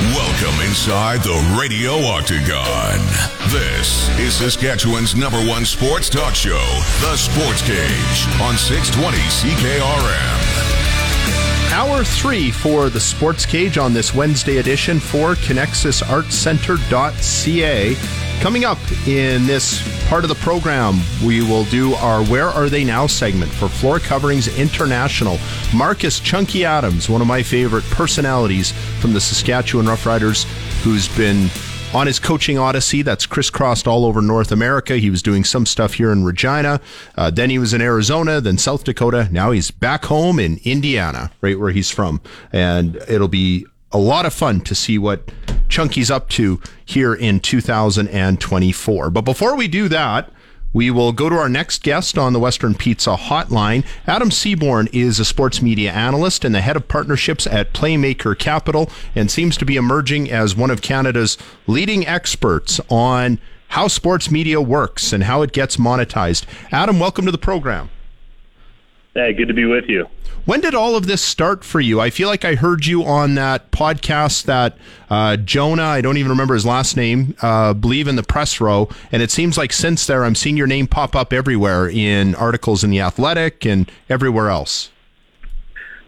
Welcome inside the Radio Octagon. This is Saskatchewan's number one sports talk show, The Sports Cage, on 620 CKRM. Hour three for the Sports Cage on this Wednesday edition for ConexusArtCenter.ca. Coming up in this part of the program, we will do our Where Are They Now segment for Floor Coverings International. Marcus Chunky Adams, one of my favorite personalities from the Saskatchewan Roughriders, who's been on his coaching odyssey that's crisscrossed all over North America. He was doing some stuff here in Regina. Uh, then he was in Arizona, then South Dakota. Now he's back home in Indiana, right where he's from. And it'll be a lot of fun to see what Chunky's up to here in 2024. But before we do that, we will go to our next guest on the Western Pizza Hotline. Adam Seaborn is a sports media analyst and the head of partnerships at Playmaker Capital and seems to be emerging as one of Canada's leading experts on how sports media works and how it gets monetized. Adam, welcome to the program. Hey, good to be with you. When did all of this start for you? I feel like I heard you on that podcast that uh, Jonah, I don't even remember his last name, uh, believe in the press row. And it seems like since there, I'm seeing your name pop up everywhere in articles in The Athletic and everywhere else.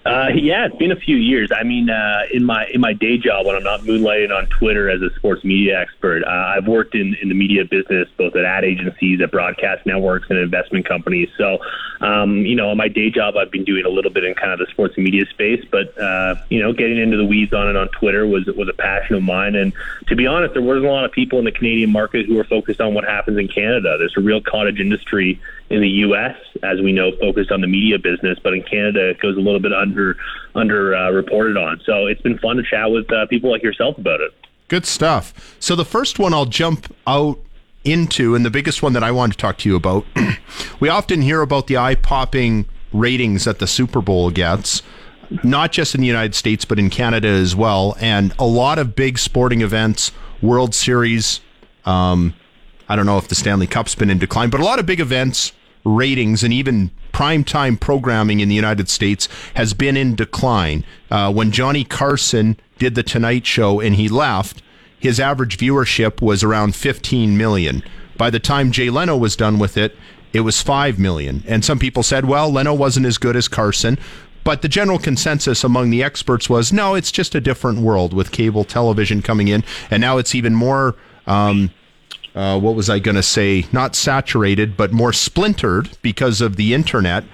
Uh, yeah, it's been a few years. I mean, uh, in my in my day job, when I'm not moonlighting on Twitter as a sports media expert, uh, I've worked in, in the media business, both at ad agencies, at broadcast networks, and investment companies. So, um, you know, in my day job, I've been doing a little bit in kind of the sports media space, but uh, you know, getting into the weeds on it on Twitter was was a passion of mine. And to be honest, there wasn't a lot of people in the Canadian market who were focused on what happens in Canada. There's a real cottage industry in the U.S., as we know, focused on the media business, but in Canada, it goes a little bit under under uh, reported on. So it's been fun to chat with uh, people like yourself about it. Good stuff. So the first one I'll jump out into, and the biggest one that I want to talk to you about, we often hear about the eye popping ratings that the Super Bowl gets. Not just in the United States, but in Canada as well. And a lot of big sporting events, World Series, um, I don't know if the Stanley Cup's been in decline, but a lot of big events, ratings and even primetime programming in the United States has been in decline. Uh, when Johnny Carson did the Tonight Show and he left, his average viewership was around 15 million. By the time Jay Leno was done with it, it was 5 million. And some people said, well, Leno wasn't as good as Carson. But the general consensus among the experts was no, it's just a different world with cable television coming in. And now it's even more. Um, uh, what was I going to say? Not saturated, but more splintered because of the internet.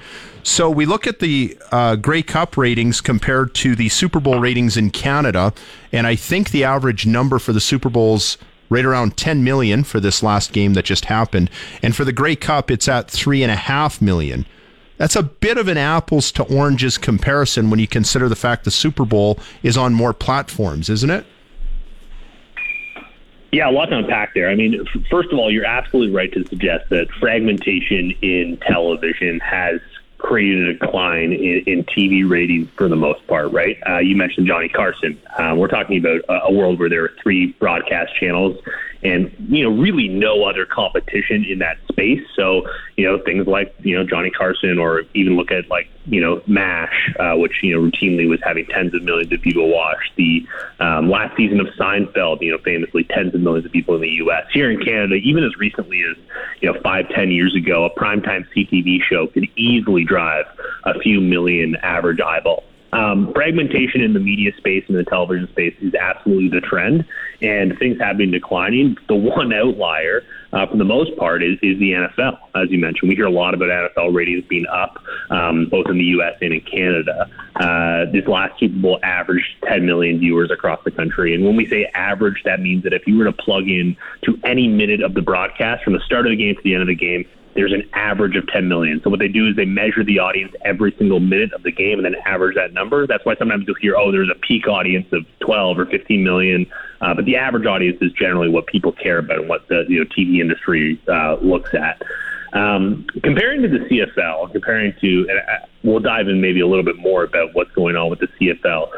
So we look at the uh, Grey Cup ratings compared to the Super Bowl ratings in Canada, and I think the average number for the Super Bowl's right around 10 million for this last game that just happened, and for the Grey Cup, it's at three and a half million. That's a bit of an apples to oranges comparison when you consider the fact the Super Bowl is on more platforms, isn't it? Yeah, a lot to unpack there. I mean, first of all, you're absolutely right to suggest that fragmentation in television has created a decline in, in TV ratings for the most part, right? Uh, you mentioned Johnny Carson. Uh, we're talking about a, a world where there are three broadcast channels and you know really no other competition in that space. So you know things like you know Johnny Carson, or even look at like you know M*A*S*H, uh, which you know routinely was having tens of millions of people watch. The um, last season of Seinfeld, you know famously tens of millions of people in the U.S. Here in Canada, even as recently as you know five ten years ago, a primetime CTV show could easily drive a few million average eyeballs. Um, fragmentation in the media space and the television space is absolutely the trend, and things have been declining. The one outlier, uh, for the most part, is, is the NFL. As you mentioned, we hear a lot about NFL ratings being up, um, both in the U.S. and in Canada. Uh, this last Super Bowl averaged 10 million viewers across the country, and when we say average, that means that if you were to plug in to any minute of the broadcast from the start of the game to the end of the game, there's an average of 10 million. So what they do is they measure the audience every single minute of the game and then average that number. That's why sometimes you'll hear, oh, there's a peak audience of 12 or 15 million. Uh, but the average audience is generally what people care about and what the you know TV industry uh, looks at. Um, comparing to the CFL, comparing to, and uh, we'll dive in maybe a little bit more about what's going on with the CFL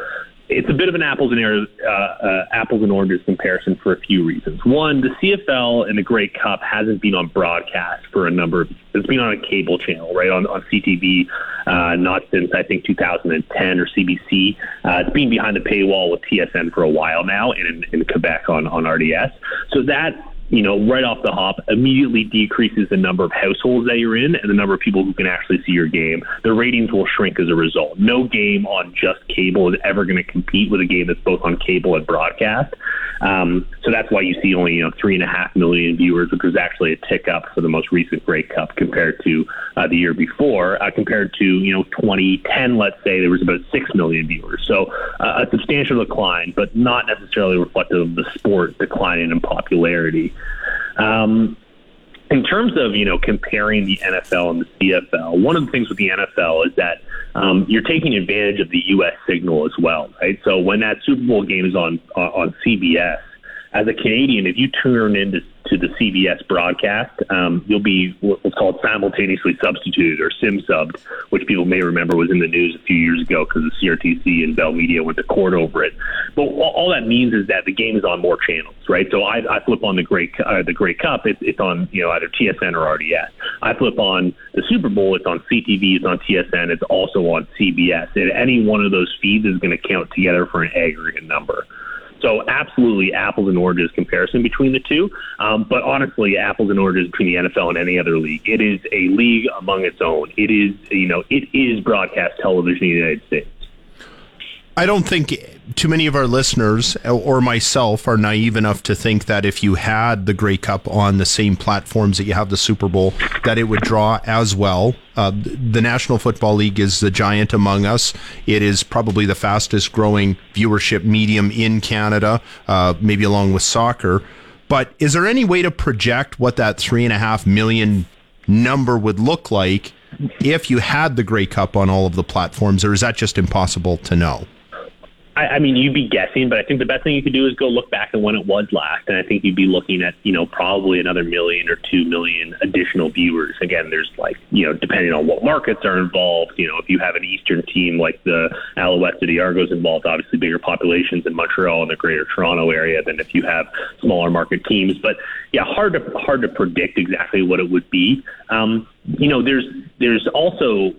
it's a bit of an apples and uh, uh, apples and oranges comparison for a few reasons. One, the CFL and the Grey Cup hasn't been on broadcast for a number. of It's been on a cable channel, right on on CTV, uh, not since I think 2010 or CBC. Uh, it's been behind the paywall with TSN for a while now, and in, in Quebec on on RDS. So that you know, right off the hop, immediately decreases the number of households that you're in and the number of people who can actually see your game. The ratings will shrink as a result. No game on just cable is ever going to compete with a game that's both on cable and broadcast. Um, so that's why you see only you know three and a half million viewers, which was actually a tick up for the most recent Grey Cup compared to uh, the year before. Uh, compared to you know 2010, let's say there was about six million viewers. So uh, a substantial decline, but not necessarily reflective of the sport declining in popularity. Um, in terms of you know comparing the NFL and the CFL, one of the things with the NFL is that um, you're taking advantage of the U.S. signal as well, right? So when that Super Bowl game is on on CBS, as a Canadian, if you turn into to the CBS broadcast, um, you'll be what's called simultaneously substituted or sim subbed, which people may remember was in the news a few years ago because the CRTC and Bell Media went to court over it. But all that means is that the game is on more channels, right? So I, I flip on the Great uh, the Grey Cup, it's, it's on you know either TSN or RDS. I flip on the Super Bowl, it's on CTV, it's on TSN, it's also on CBS. And any one of those feeds is going to count together for an aggregate number. So absolutely apples and oranges comparison between the two. Um, but honestly, apples and oranges between the NFL and any other league. It is a league among its own. It is, you know, it is broadcast television in the United States. I don't think too many of our listeners or myself are naive enough to think that if you had the Grey Cup on the same platforms that you have the Super Bowl, that it would draw as well. Uh, the National Football League is the giant among us. It is probably the fastest growing viewership medium in Canada, uh, maybe along with soccer. But is there any way to project what that three and a half million number would look like if you had the Grey Cup on all of the platforms, or is that just impossible to know? I, I mean, you'd be guessing, but I think the best thing you could do is go look back at when it was last, and I think you'd be looking at you know probably another million or two million additional viewers. Again, there's like you know depending on what markets are involved. You know, if you have an Eastern team like the Alouettes or the Argos involved, obviously bigger populations in Montreal and the Greater Toronto area than if you have smaller market teams. But yeah, hard to hard to predict exactly what it would be. Um, you know, there's there's also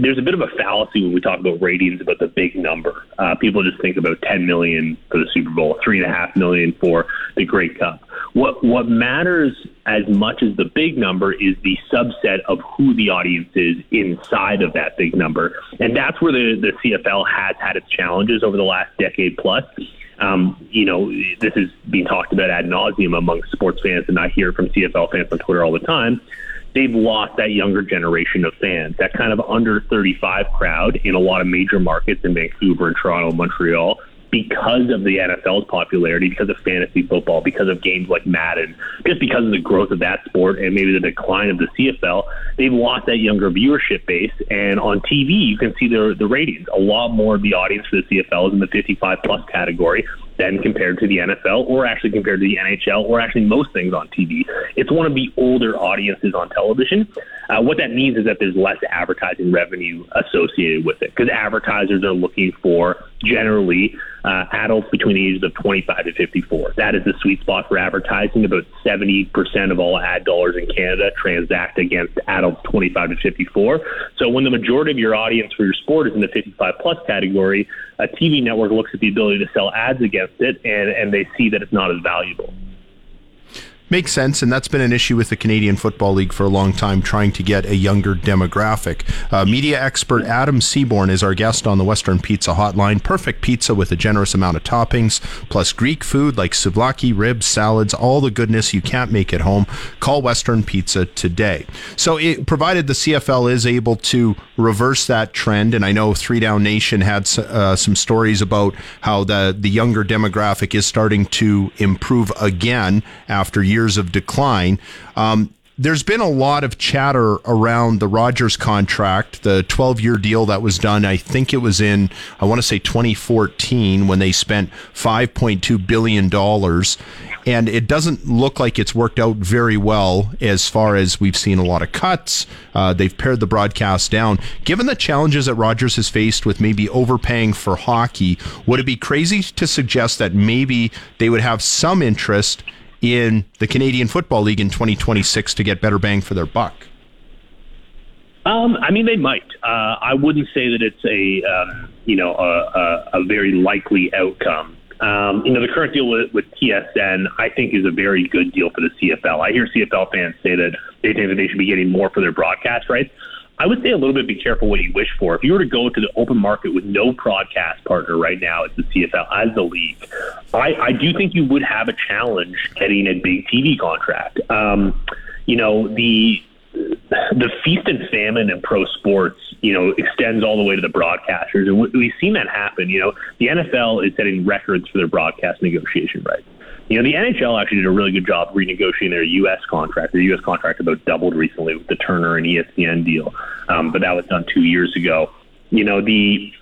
there's a bit of a fallacy when we talk about ratings about the big number. Uh, people just think about 10 million for the Super Bowl, three and a half million for the Great Cup. What what matters as much as the big number is the subset of who the audience is inside of that big number, and that's where the the CFL has had its challenges over the last decade plus. Um, you know, this is being talked about ad nauseum among sports fans, and I hear from CFL fans on Twitter all the time they've lost that younger generation of fans, that kind of under 35 crowd in a lot of major markets in Vancouver and Toronto, and Montreal because of the NFL's popularity, because of fantasy football, because of games like Madden, just because of the growth of that sport and maybe the decline of the CFL, they've lost that younger viewership base. And on TV, you can see the the ratings. A lot more of the audience for the CFL is in the 55 plus category than compared to the NFL or actually compared to the NHL or actually most things on TV. It's one of the older audiences on television. Uh, what that means is that there's less advertising revenue associated with it because advertisers are looking for generally uh, adults between the ages of 25 to 54. That is the sweet spot for advertising. About 70% of all ad dollars in Canada transact against adults 25 to 54. So when the majority of your audience for your sport is in the 55 plus category, a TV network looks at the ability to sell ads against it and, and they see that it's not as valuable. Makes sense, and that's been an issue with the Canadian Football League for a long time, trying to get a younger demographic. Uh, media expert Adam Seaborn is our guest on the Western Pizza Hotline. Perfect pizza with a generous amount of toppings, plus Greek food like souvlaki, ribs, salads, all the goodness you can't make at home. Call Western Pizza today. So, it, provided the CFL is able to reverse that trend, and I know Three Down Nation had uh, some stories about how the the younger demographic is starting to improve again after years of decline. Um, there's been a lot of chatter around the Rogers contract, the 12 year deal that was done. I think it was in, I want to say 2014 when they spent $5.2 billion. And it doesn't look like it's worked out very well as far as we've seen a lot of cuts. Uh, they've pared the broadcast down. Given the challenges that Rogers has faced with maybe overpaying for hockey, would it be crazy to suggest that maybe they would have some interest in the Canadian Football League in 2026 to get better bang for their buck? Um, I mean, they might. Uh, I wouldn't say that it's a um, you know a, a, a very likely outcome. Um, you know, the current deal with, with TSN, I think, is a very good deal for the CFL. I hear CFL fans say that they think that they should be getting more for their broadcast rights. I would say a little bit be careful what you wish for. If you were to go to the open market with no broadcast partner right now at the CFL as the league, I, I do think you would have a challenge getting a big TV contract. Um, you know, the the feast and famine in pro sports, you know, extends all the way to the broadcasters, and we've seen that happen. You know, the NFL is setting records for their broadcast negotiation rights. You know, the NHL actually did a really good job renegotiating their U.S. contract. Their U.S. contract about doubled recently with the Turner and ESPN deal, um, but that was done two years ago. You know, the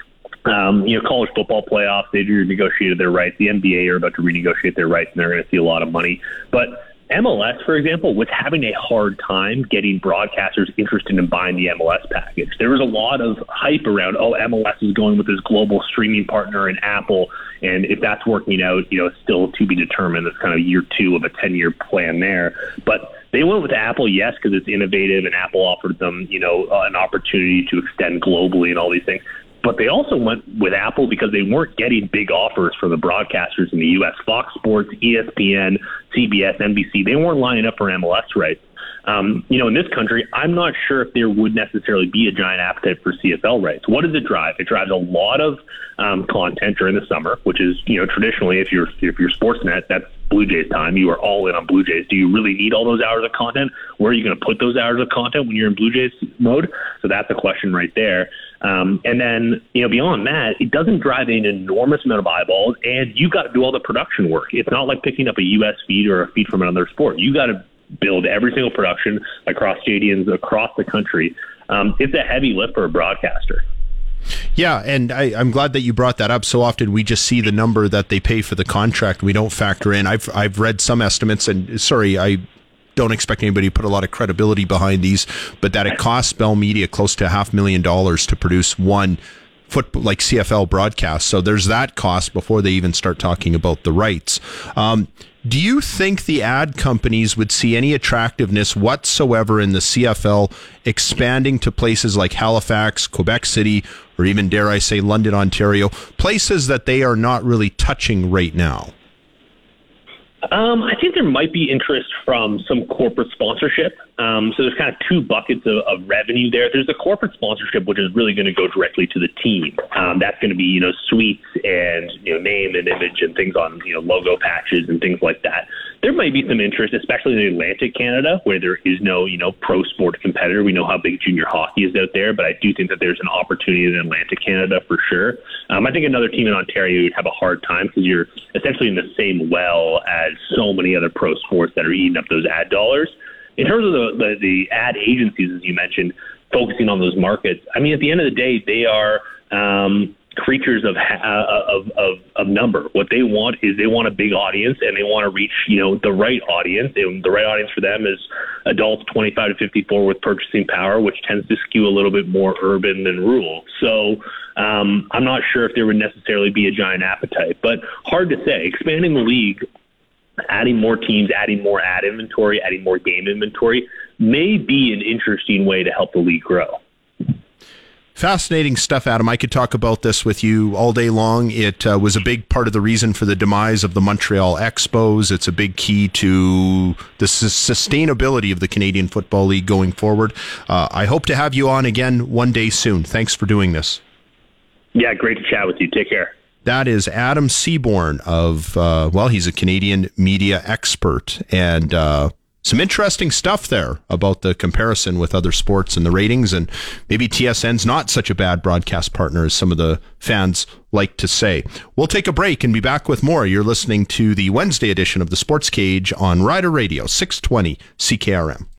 um, you know, college football playoffs, they renegotiated their rights. The NBA are about to renegotiate their rights, and they're going to see a lot of money. But MLS, for example, was having a hard time getting broadcasters interested in buying the MLS package. There was a lot of hype around, oh, MLS is going with this global streaming partner in Apple, and if that's working out, you know, it's still to be determined. It's kind of year two of a 10 year plan there. But they went with Apple, yes, because it's innovative, and Apple offered them, you know, uh, an opportunity to extend globally and all these things. But they also went with Apple because they weren't getting big offers from the broadcasters in the U.S. Fox Sports, ESPN, CBS, NBC. They weren't lining up for MLS rights. Um, you know, in this country, I'm not sure if there would necessarily be a giant appetite for CFL rights. What does it drive? It drives a lot of um, content during the summer, which is you know traditionally if you're if you're Sportsnet, that's Blue Jays time. You are all in on Blue Jays. Do you really need all those hours of content? Where are you going to put those hours of content when you're in Blue Jays mode? So that's a question right there. Um, and then, you know, beyond that, it doesn't drive an enormous amount of eyeballs, and you've got to do all the production work. It's not like picking up a U.S. feed or a feed from another sport. You got to build every single production across stadiums across the country. Um, it's a heavy lift for a broadcaster. Yeah, and I, am glad that you brought that up. So often we just see the number that they pay for the contract. We don't factor in. I've I've read some estimates, and sorry, I don't expect anybody to put a lot of credibility behind these, but that it costs Bell Media close to half million dollars to produce one foot like CFL broadcast. So there's that cost before they even start talking about the rights. Um, do you think the ad companies would see any attractiveness whatsoever in the CFL expanding to places like Halifax, Quebec City, or even, dare I say, London, Ontario, places that they are not really touching right now? Um, I think there might be interest from some corporate sponsorship. Um, so there's kind of two buckets of, of, revenue there. There's the corporate sponsorship, which is really going to go directly to the team. Um, that's going to be you know suites and you know name and image and things on you know logo patches and things like that. There might be some interest, especially in Atlantic Canada, where there is no you know pro sport competitor. We know how big junior hockey is out there, but I do think that there's an opportunity in Atlantic Canada for sure. Um, I think another team in Ontario would have a hard time because you're essentially in the same well as so many other pro sports that are eating up those ad dollars. In terms of the, the, the ad agencies, as you mentioned, focusing on those markets, I mean, at the end of the day, they are um, creatures of, uh, of, of, of number. What they want is they want a big audience and they want to reach, you know, the right audience. And the right audience for them is adults 25 to 54 with purchasing power, which tends to skew a little bit more urban than rural. So um, I'm not sure if there would necessarily be a giant appetite, but hard to say. Expanding the league adding more teams, adding more ad inventory, adding more game inventory may be an interesting way to help the league grow. Fascinating stuff, Adam. I could talk about this with you all day long. It uh, was a big part of the reason for the demise of the Montreal Expos. It's a big key to the sustainability of the Canadian Football League going forward. Uh, I hope to have you on again one day soon. Thanks for doing this. Yeah, great to chat with you. Take care. That is Adam Seaborn of, uh, well, he's a Canadian media expert and uh, some interesting stuff there about the comparison with other sports and the ratings. And maybe TSN's not such a bad broadcast partner as some of the fans like to say. We'll take a break and be back with more. You're listening to the Wednesday edition of the Sports Cage on Rider Radio 620 CKRM.